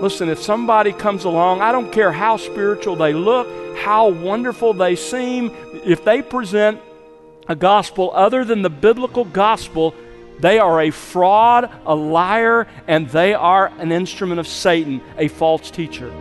Listen, if somebody comes along, I don't care how spiritual they look, how wonderful they seem, if they present a gospel other than the biblical gospel, they are a fraud, a liar, and they are an instrument of Satan, a false teacher.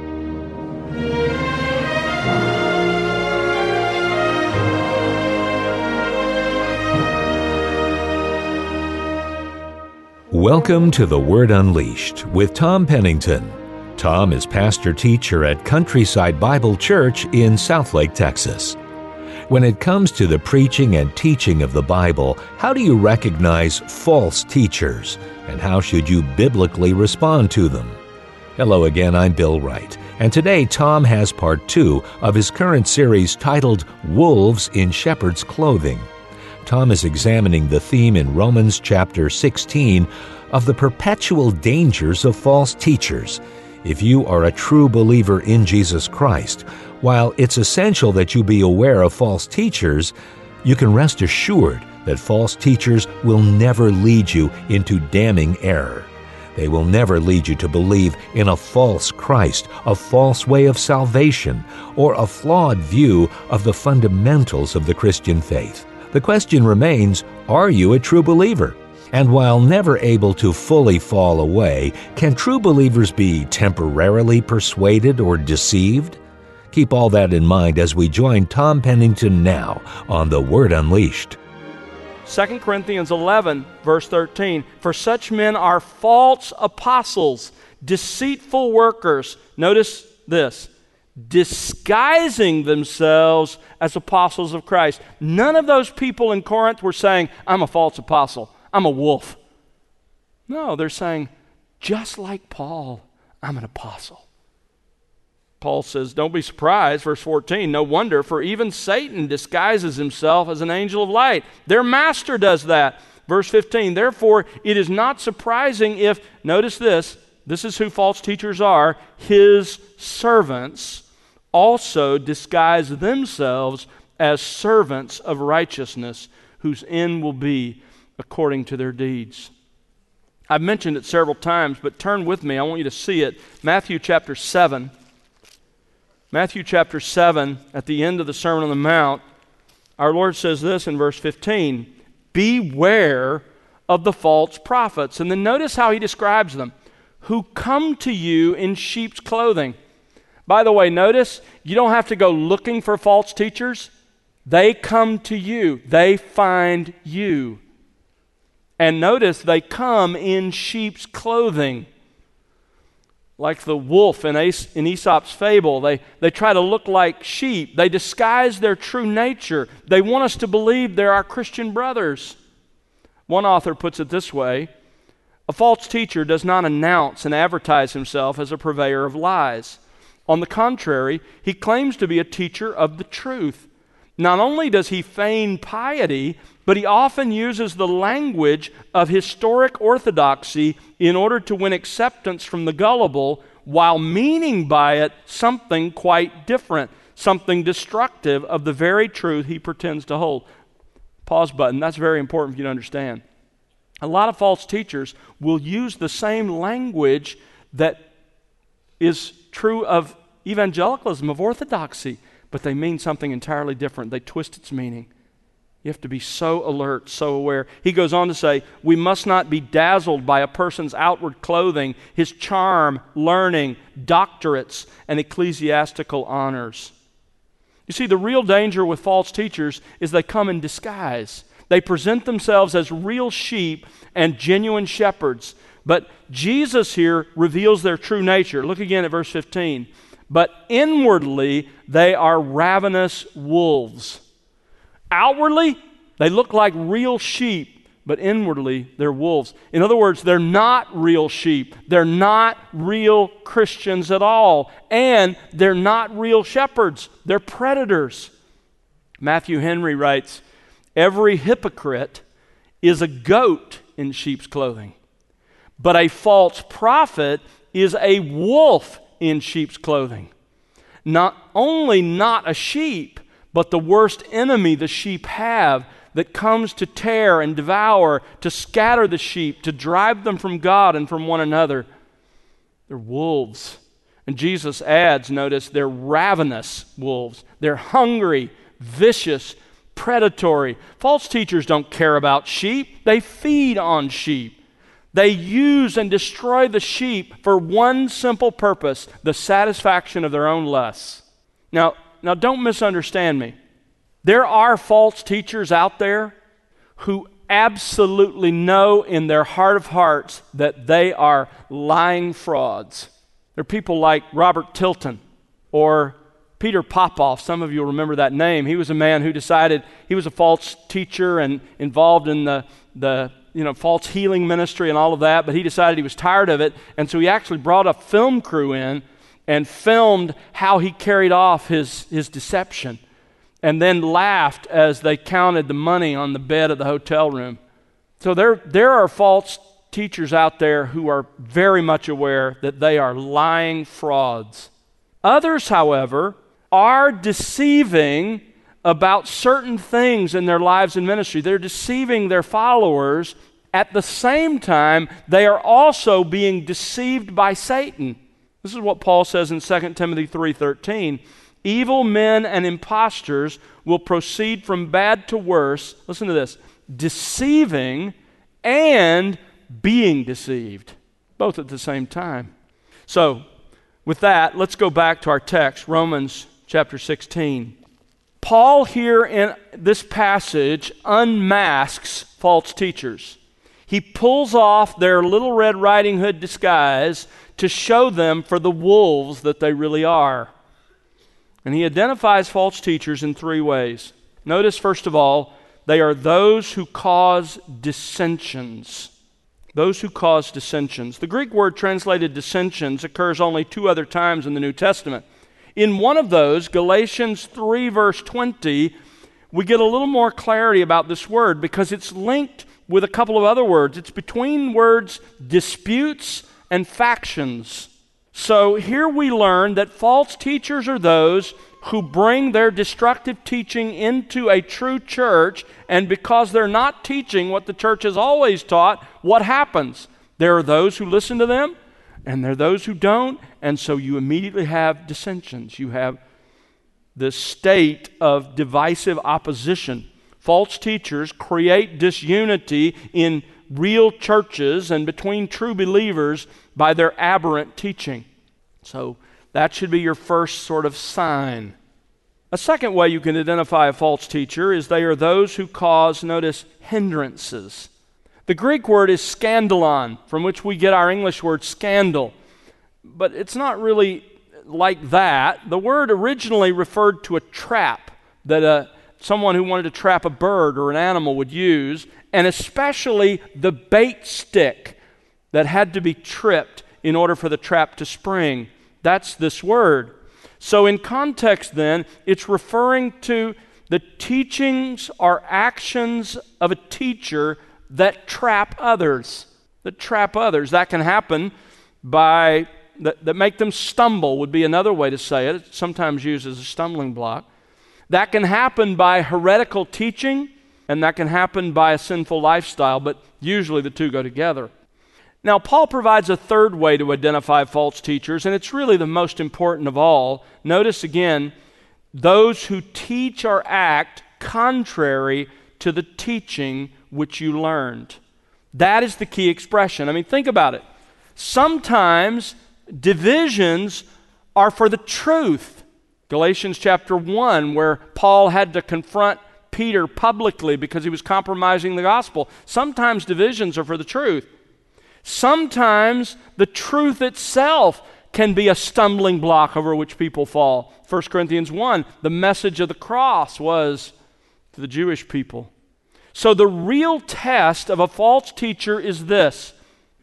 Welcome to The Word Unleashed with Tom Pennington. Tom is pastor teacher at Countryside Bible Church in Southlake, Texas. When it comes to the preaching and teaching of the Bible, how do you recognize false teachers? And how should you biblically respond to them? Hello again, I'm Bill Wright, and today Tom has part two of his current series titled Wolves in Shepherd's Clothing. Tom is examining the theme in Romans chapter 16 of the perpetual dangers of false teachers if you are a true believer in Jesus Christ, while it's essential that you be aware of false teachers, you can rest assured that false teachers will never lead you into damning error. They will never lead you to believe in a false Christ, a false way of salvation, or a flawed view of the fundamentals of the Christian faith. The question remains are you a true believer? And while never able to fully fall away, can true believers be temporarily persuaded or deceived? Keep all that in mind as we join Tom Pennington now on The Word Unleashed. 2 Corinthians 11, verse 13 For such men are false apostles, deceitful workers. Notice this disguising themselves as apostles of Christ. None of those people in Corinth were saying, I'm a false apostle. I'm a wolf. No, they're saying, just like Paul, I'm an apostle. Paul says, Don't be surprised, verse 14. No wonder, for even Satan disguises himself as an angel of light. Their master does that. Verse 15. Therefore, it is not surprising if, notice this, this is who false teachers are, his servants also disguise themselves as servants of righteousness, whose end will be according to their deeds. I've mentioned it several times, but turn with me. I want you to see it. Matthew chapter 7. Matthew chapter 7, at the end of the Sermon on the Mount, our Lord says this in verse 15 Beware of the false prophets. And then notice how he describes them who come to you in sheep's clothing. By the way, notice you don't have to go looking for false teachers, they come to you, they find you. And notice they come in sheep's clothing. Like the wolf in, Aes- in Aesop's fable, they, they try to look like sheep. They disguise their true nature. They want us to believe they're our Christian brothers. One author puts it this way A false teacher does not announce and advertise himself as a purveyor of lies. On the contrary, he claims to be a teacher of the truth. Not only does he feign piety, but he often uses the language of historic orthodoxy in order to win acceptance from the gullible while meaning by it something quite different, something destructive of the very truth he pretends to hold. Pause button, that's very important for you to understand. A lot of false teachers will use the same language that is true of evangelicalism, of orthodoxy, but they mean something entirely different. They twist its meaning. You have to be so alert, so aware. He goes on to say, We must not be dazzled by a person's outward clothing, his charm, learning, doctorates, and ecclesiastical honors. You see, the real danger with false teachers is they come in disguise. They present themselves as real sheep and genuine shepherds. But Jesus here reveals their true nature. Look again at verse 15. But inwardly, they are ravenous wolves. Outwardly, they look like real sheep, but inwardly, they're wolves. In other words, they're not real sheep. They're not real Christians at all. And they're not real shepherds. They're predators. Matthew Henry writes Every hypocrite is a goat in sheep's clothing, but a false prophet is a wolf in sheep's clothing. Not only not a sheep, but the worst enemy the sheep have that comes to tear and devour, to scatter the sheep, to drive them from God and from one another. They're wolves. And Jesus adds, notice, they're ravenous wolves. They're hungry, vicious, predatory. False teachers don't care about sheep, they feed on sheep. They use and destroy the sheep for one simple purpose the satisfaction of their own lusts. Now, now don't misunderstand me. There are false teachers out there who absolutely know in their heart of hearts that they are lying frauds. There are people like Robert Tilton or Peter Popoff. Some of you remember that name. He was a man who decided he was a false teacher and involved in the, the you know, false healing ministry and all of that, but he decided he was tired of it. And so he actually brought a film crew in and filmed how he carried off his, his deception and then laughed as they counted the money on the bed of the hotel room. So there, there are false teachers out there who are very much aware that they are lying frauds. Others, however, are deceiving about certain things in their lives and ministry. They're deceiving their followers. At the same time, they are also being deceived by Satan. This is what Paul says in 2 Timothy 3:13. Evil men and impostors will proceed from bad to worse. Listen to this deceiving and being deceived, both at the same time. So, with that, let's go back to our text, Romans chapter 16. Paul, here in this passage, unmasks false teachers. He pulls off their little Red Riding Hood disguise to show them for the wolves that they really are. And he identifies false teachers in three ways. Notice, first of all, they are those who cause dissensions. Those who cause dissensions. The Greek word translated dissensions occurs only two other times in the New Testament. In one of those, Galatians 3, verse 20, we get a little more clarity about this word because it's linked with a couple of other words. It's between words disputes and factions. So here we learn that false teachers are those who bring their destructive teaching into a true church, and because they're not teaching what the church has always taught, what happens? There are those who listen to them, and there are those who don't, and so you immediately have dissensions. You have this state of divisive opposition. False teachers create disunity in real churches and between true believers by their aberrant teaching. So that should be your first sort of sign. A second way you can identify a false teacher is they are those who cause, notice, hindrances. The Greek word is scandalon, from which we get our English word scandal. But it's not really like that. The word originally referred to a trap that a, someone who wanted to trap a bird or an animal would use, and especially the bait stick that had to be tripped in order for the trap to spring. That's this word. So, in context, then, it's referring to the teachings or actions of a teacher that trap others. That trap others. That can happen by, that, that make them stumble, would be another way to say it. It's sometimes used as a stumbling block. That can happen by heretical teaching, and that can happen by a sinful lifestyle, but usually the two go together. Now, Paul provides a third way to identify false teachers, and it's really the most important of all. Notice again, those who teach or act contrary to the teaching which you learned. That is the key expression. I mean, think about it. Sometimes divisions are for the truth. Galatians chapter 1, where Paul had to confront Peter publicly because he was compromising the gospel. Sometimes divisions are for the truth. Sometimes the truth itself can be a stumbling block over which people fall. 1 Corinthians 1, the message of the cross was to the Jewish people. So the real test of a false teacher is this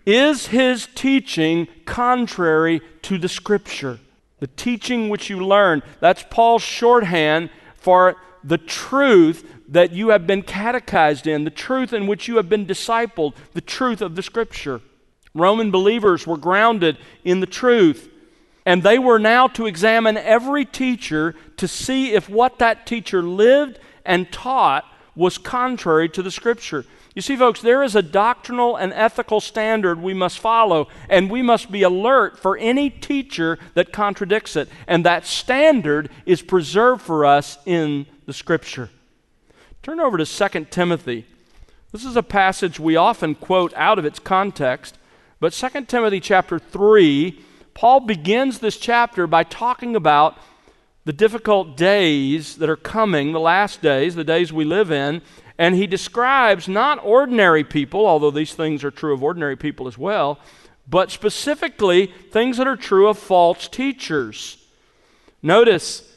Is his teaching contrary to the Scripture? The teaching which you learn. That's Paul's shorthand for the truth that you have been catechized in, the truth in which you have been discipled, the truth of the Scripture. Roman believers were grounded in the truth. And they were now to examine every teacher to see if what that teacher lived and taught was contrary to the Scripture. You see, folks, there is a doctrinal and ethical standard we must follow, and we must be alert for any teacher that contradicts it. And that standard is preserved for us in the Scripture. Turn over to 2 Timothy. This is a passage we often quote out of its context, but 2 Timothy chapter 3, Paul begins this chapter by talking about the difficult days that are coming, the last days, the days we live in, and he describes not ordinary people, although these things are true of ordinary people as well, but specifically things that are true of false teachers. Notice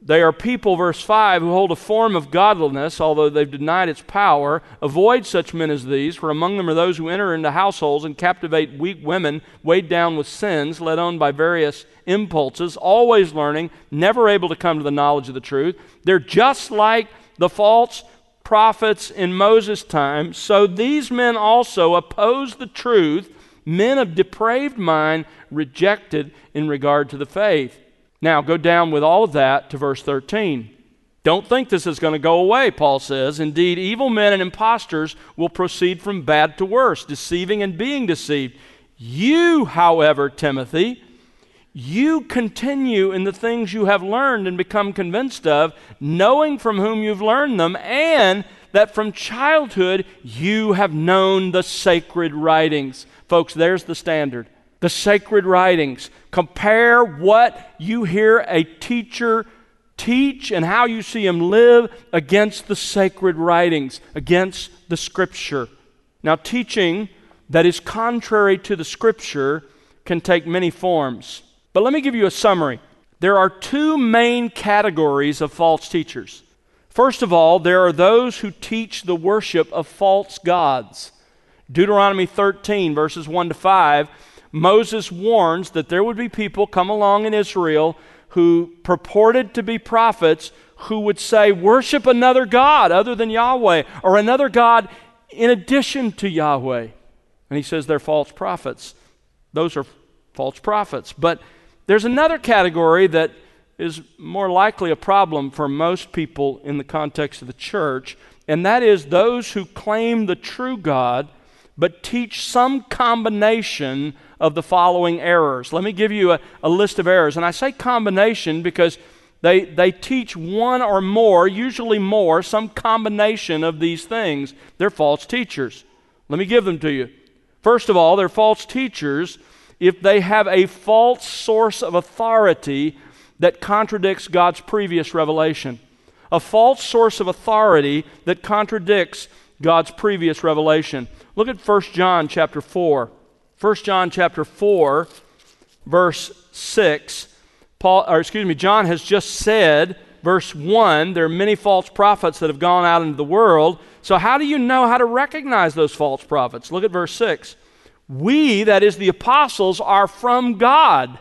they are people, verse 5, who hold a form of godliness, although they've denied its power. Avoid such men as these, for among them are those who enter into households and captivate weak women, weighed down with sins, led on by various impulses, always learning, never able to come to the knowledge of the truth. They're just like the false prophets in Moses' time. So these men also oppose the truth, men of depraved mind, rejected in regard to the faith. Now, go down with all of that to verse 13. Don't think this is going to go away, Paul says. Indeed, evil men and impostors will proceed from bad to worse, deceiving and being deceived. You, however, Timothy, you continue in the things you have learned and become convinced of, knowing from whom you've learned them, and that from childhood you have known the sacred writings. Folks, there's the standard the sacred writings. Compare what you hear a teacher teach and how you see him live against the sacred writings, against the scripture. Now, teaching that is contrary to the scripture can take many forms. But let me give you a summary. There are two main categories of false teachers. First of all, there are those who teach the worship of false gods. Deuteronomy 13, verses 1 to 5 Moses warns that there would be people come along in Israel who purported to be prophets who would say, Worship another God other than Yahweh, or another God in addition to Yahweh. And he says they're false prophets. Those are false prophets. But there's another category that is more likely a problem for most people in the context of the church, and that is those who claim the true God but teach some combination of the following errors. Let me give you a, a list of errors. And I say combination because they, they teach one or more, usually more, some combination of these things. They're false teachers. Let me give them to you. First of all, they're false teachers if they have a false source of authority that contradicts God's previous revelation. A false source of authority that contradicts God's previous revelation. Look at 1 John chapter 4. 1 John chapter 4, verse 6. Paul, or excuse me, John has just said, verse 1, there are many false prophets that have gone out into the world. So, how do you know how to recognize those false prophets? Look at verse 6. We, that is the apostles, are from God.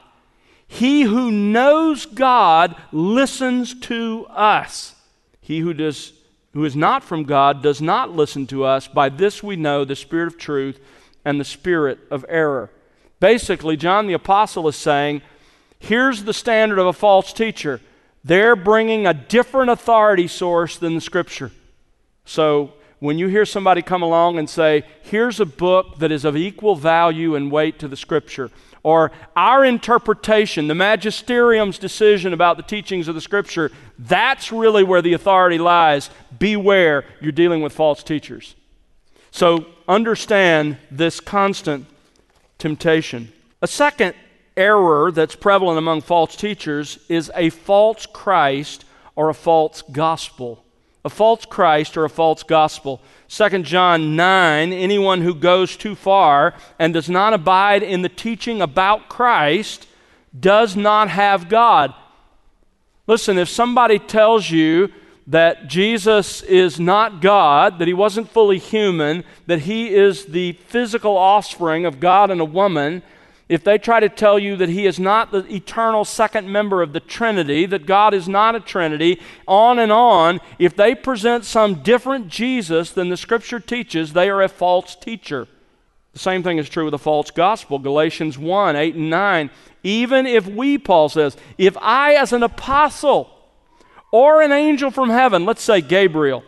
He who knows God listens to us. He who does who is not from God does not listen to us. By this we know the spirit of truth and the spirit of error. Basically, John the Apostle is saying, here's the standard of a false teacher. They're bringing a different authority source than the Scripture. So, when you hear somebody come along and say, here's a book that is of equal value and weight to the Scripture, or our interpretation, the magisterium's decision about the teachings of the Scripture, that's really where the authority lies. Beware, you're dealing with false teachers. So understand this constant temptation. A second error that's prevalent among false teachers is a false Christ or a false gospel a false Christ or a false gospel. 2 John 9 anyone who goes too far and does not abide in the teaching about Christ does not have God. Listen, if somebody tells you that Jesus is not God, that he wasn't fully human, that he is the physical offspring of God and a woman, if they try to tell you that he is not the eternal second member of the Trinity, that God is not a Trinity, on and on, if they present some different Jesus than the Scripture teaches, they are a false teacher. The same thing is true with a false gospel. Galatians 1 8 and 9. Even if we, Paul says, if I, as an apostle or an angel from heaven, let's say Gabriel,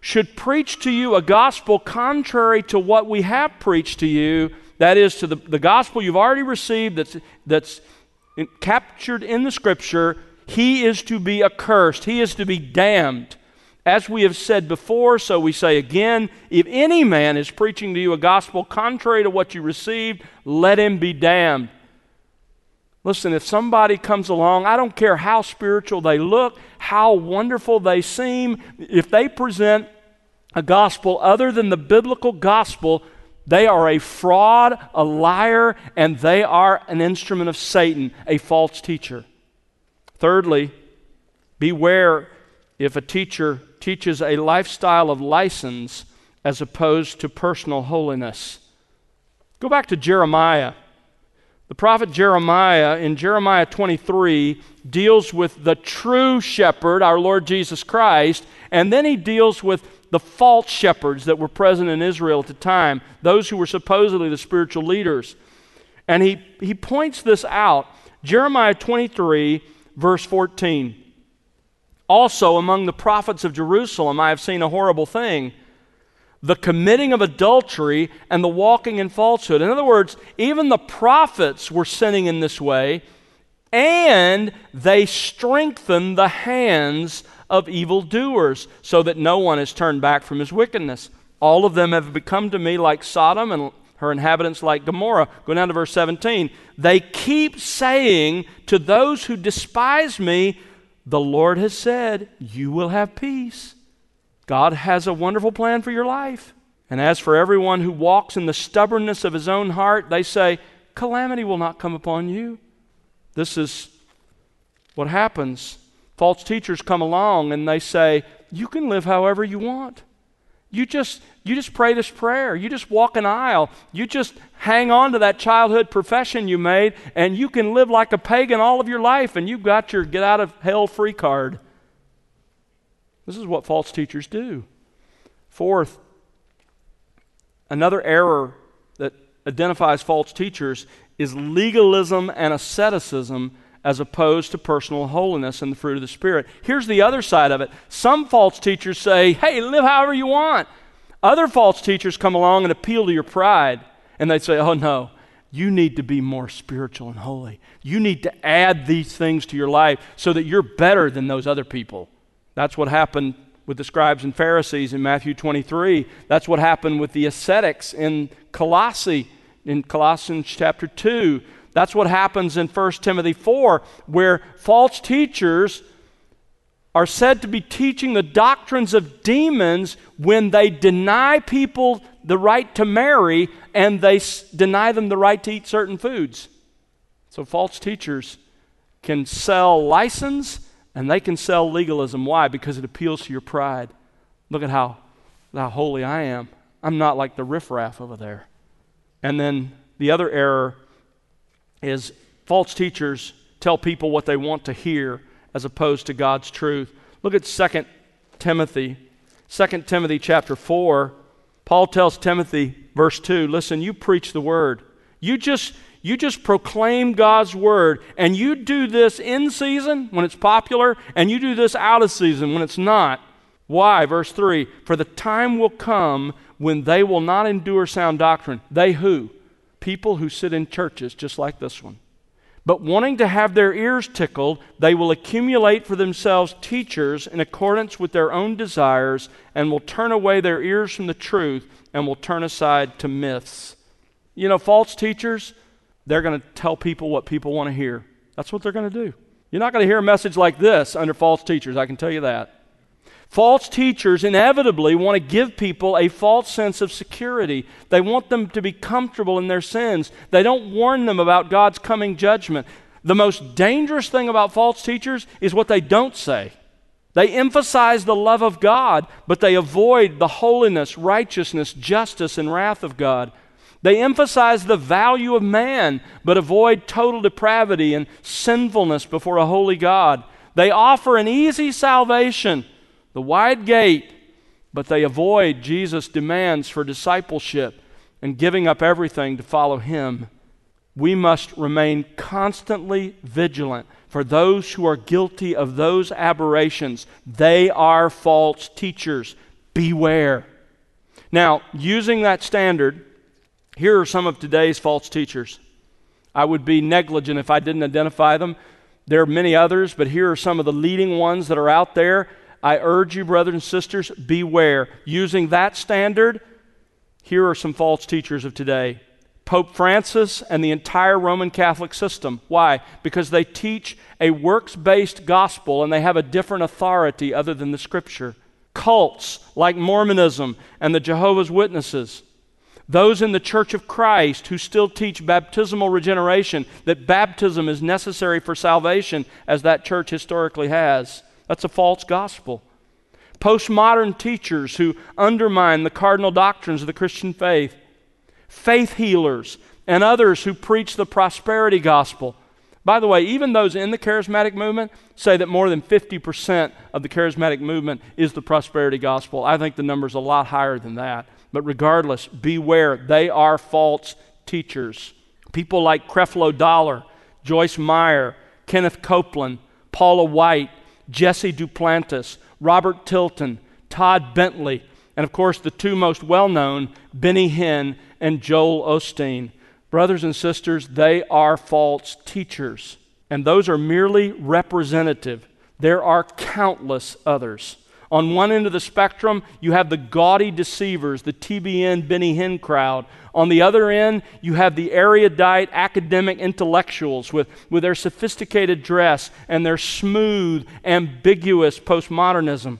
should preach to you a gospel contrary to what we have preached to you, that is, to the, the gospel you've already received that's, that's captured in the scripture, he is to be accursed, he is to be damned. As we have said before, so we say again if any man is preaching to you a gospel contrary to what you received, let him be damned. Listen, if somebody comes along, I don't care how spiritual they look, how wonderful they seem, if they present a gospel other than the biblical gospel, they are a fraud, a liar, and they are an instrument of Satan, a false teacher. Thirdly, beware if a teacher teaches a lifestyle of license as opposed to personal holiness. Go back to Jeremiah. The prophet Jeremiah in Jeremiah 23 deals with the true shepherd, our Lord Jesus Christ, and then he deals with the false shepherds that were present in Israel at the time, those who were supposedly the spiritual leaders. And he, he points this out. Jeremiah 23, verse 14. Also, among the prophets of Jerusalem, I have seen a horrible thing the committing of adultery and the walking in falsehood. In other words, even the prophets were sinning in this way, and they strengthen the hands of evildoers, so that no one is turned back from his wickedness. All of them have become to me like Sodom and her inhabitants like Gomorrah. Go down to verse 17. They keep saying to those who despise me, The Lord has said, You will have peace. God has a wonderful plan for your life. And as for everyone who walks in the stubbornness of his own heart, they say, Calamity will not come upon you. This is what happens. False teachers come along and they say, You can live however you want. You just, you just pray this prayer. You just walk an aisle. You just hang on to that childhood profession you made, and you can live like a pagan all of your life, and you've got your get out of hell free card. This is what false teachers do. Fourth, another error that identifies false teachers is legalism and asceticism as opposed to personal holiness and the fruit of the Spirit. Here's the other side of it. Some false teachers say, hey, live however you want. Other false teachers come along and appeal to your pride, and they say, oh no, you need to be more spiritual and holy. You need to add these things to your life so that you're better than those other people. That's what happened with the scribes and Pharisees in Matthew 23. That's what happened with the ascetics in Colossae, in Colossians chapter 2. That's what happens in 1 Timothy 4, where false teachers are said to be teaching the doctrines of demons when they deny people the right to marry and they s- deny them the right to eat certain foods. So, false teachers can sell license and they can sell legalism. Why? Because it appeals to your pride. Look at how, how holy I am. I'm not like the riffraff over there. And then the other error is false teachers tell people what they want to hear as opposed to God's truth. Look at 2 Timothy. 2 Timothy chapter 4. Paul tells Timothy, verse 2, listen, you preach the word. You just you just proclaim God's word, and you do this in season when it's popular, and you do this out of season when it's not. Why? Verse 3 For the time will come when they will not endure sound doctrine. They who? People who sit in churches just like this one. But wanting to have their ears tickled, they will accumulate for themselves teachers in accordance with their own desires, and will turn away their ears from the truth and will turn aside to myths. You know, false teachers, they're going to tell people what people want to hear. That's what they're going to do. You're not going to hear a message like this under false teachers, I can tell you that. False teachers inevitably want to give people a false sense of security. They want them to be comfortable in their sins. They don't warn them about God's coming judgment. The most dangerous thing about false teachers is what they don't say. They emphasize the love of God, but they avoid the holiness, righteousness, justice, and wrath of God. They emphasize the value of man, but avoid total depravity and sinfulness before a holy God. They offer an easy salvation, the wide gate, but they avoid Jesus' demands for discipleship and giving up everything to follow Him. We must remain constantly vigilant for those who are guilty of those aberrations. They are false teachers. Beware. Now, using that standard, here are some of today's false teachers. I would be negligent if I didn't identify them. There are many others, but here are some of the leading ones that are out there. I urge you, brothers and sisters, beware. Using that standard, here are some false teachers of today. Pope Francis and the entire Roman Catholic system. Why? Because they teach a works based gospel and they have a different authority other than the scripture. Cults like Mormonism and the Jehovah's Witnesses. Those in the Church of Christ who still teach baptismal regeneration, that baptism is necessary for salvation, as that church historically has. That's a false gospel. Postmodern teachers who undermine the cardinal doctrines of the Christian faith faith healers, and others who preach the prosperity gospel. By the way, even those in the charismatic movement say that more than 50% of the charismatic movement is the prosperity gospel. I think the number's a lot higher than that. But regardless, beware. They are false teachers. People like Creflo Dollar, Joyce Meyer, Kenneth Copeland, Paula White, Jesse Duplantis, Robert Tilton, Todd Bentley, and of course the two most well known, Benny Hinn and Joel Osteen. Brothers and sisters, they are false teachers, and those are merely representative. There are countless others. On one end of the spectrum, you have the gaudy deceivers, the TBN Benny Hinn crowd. On the other end, you have the erudite academic intellectuals with, with their sophisticated dress and their smooth, ambiguous postmodernism.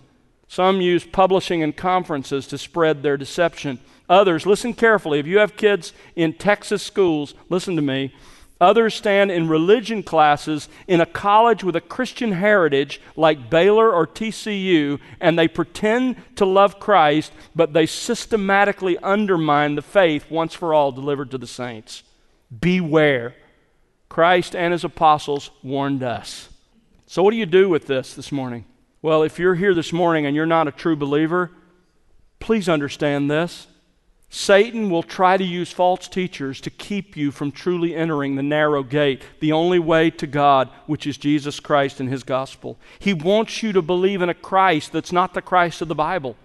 Some use publishing and conferences to spread their deception. Others, listen carefully. If you have kids in Texas schools, listen to me. Others stand in religion classes in a college with a Christian heritage like Baylor or TCU, and they pretend to love Christ, but they systematically undermine the faith once for all delivered to the saints. Beware. Christ and his apostles warned us. So, what do you do with this this morning? Well, if you're here this morning and you're not a true believer, please understand this. Satan will try to use false teachers to keep you from truly entering the narrow gate, the only way to God, which is Jesus Christ and His gospel. He wants you to believe in a Christ that's not the Christ of the Bible.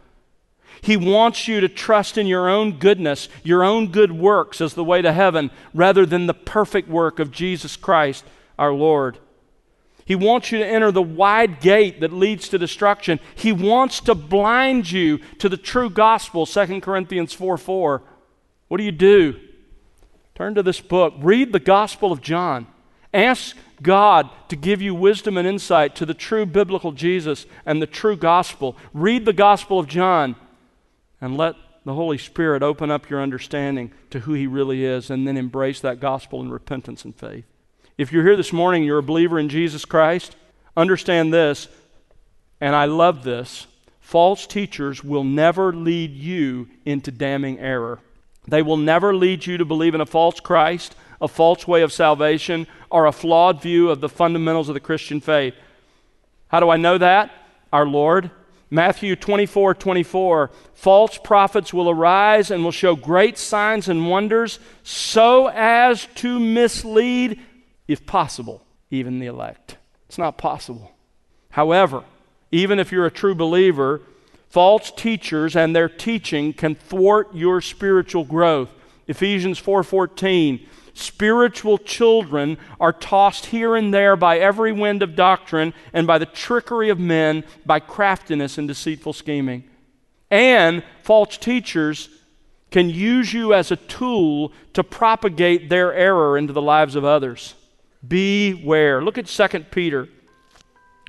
He wants you to trust in your own goodness, your own good works as the way to heaven, rather than the perfect work of Jesus Christ our Lord. He wants you to enter the wide gate that leads to destruction. He wants to blind you to the true gospel, 2 Corinthians 4 4. What do you do? Turn to this book, read the Gospel of John. Ask God to give you wisdom and insight to the true biblical Jesus and the true gospel. Read the Gospel of John and let the Holy Spirit open up your understanding to who He really is, and then embrace that gospel in repentance and faith. If you're here this morning, you're a believer in Jesus Christ, understand this, and I love this false teachers will never lead you into damning error. They will never lead you to believe in a false Christ, a false way of salvation, or a flawed view of the fundamentals of the Christian faith. How do I know that? Our Lord. Matthew 24 24. False prophets will arise and will show great signs and wonders so as to mislead if possible, even the elect. It's not possible. However, even if you're a true believer, false teachers and their teaching can thwart your spiritual growth. Ephesians 4:14 Spiritual children are tossed here and there by every wind of doctrine and by the trickery of men, by craftiness and deceitful scheming. And false teachers can use you as a tool to propagate their error into the lives of others. Beware. Look at 2 Peter.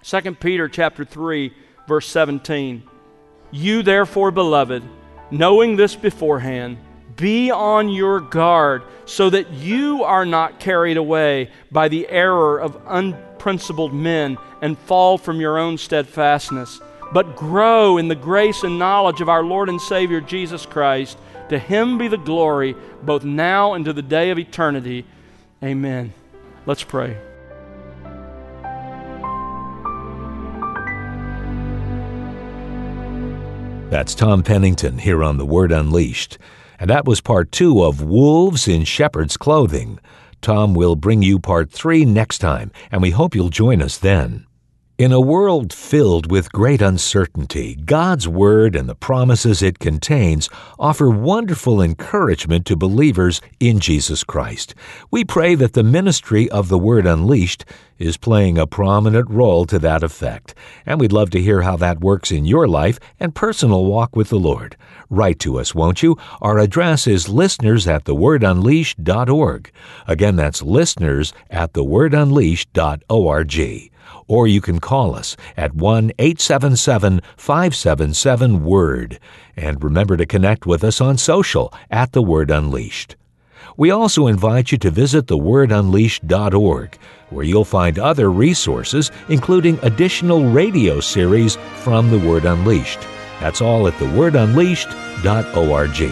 2 Peter chapter 3 verse 17. You therefore beloved, knowing this beforehand, be on your guard so that you are not carried away by the error of unprincipled men and fall from your own steadfastness, but grow in the grace and knowledge of our Lord and Savior Jesus Christ. To him be the glory both now and to the day of eternity. Amen. Let's pray. That's Tom Pennington here on The Word Unleashed. And that was part two of Wolves in Shepherd's Clothing. Tom will bring you part three next time, and we hope you'll join us then. In a world filled with great uncertainty, God's Word and the promises it contains offer wonderful encouragement to believers in Jesus Christ. We pray that the ministry of the Word Unleashed is playing a prominent role to that effect, and we'd love to hear how that works in your life and personal walk with the Lord. Write to us, won't you? Our address is listeners at thewordunleashed.org. Again, that's listeners at thewordunleashed.org or you can call us at 1 877 577 Word. And remember to connect with us on social at The Word Unleashed. We also invite you to visit thewordunleashed.org, where you'll find other resources, including additional radio series from The Word Unleashed. That's all at thewordunleashed.org.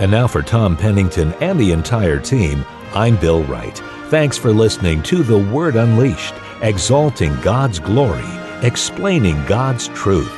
And now for Tom Pennington and the entire team, I'm Bill Wright. Thanks for listening to The Word Unleashed exalting God's glory, explaining God's truth.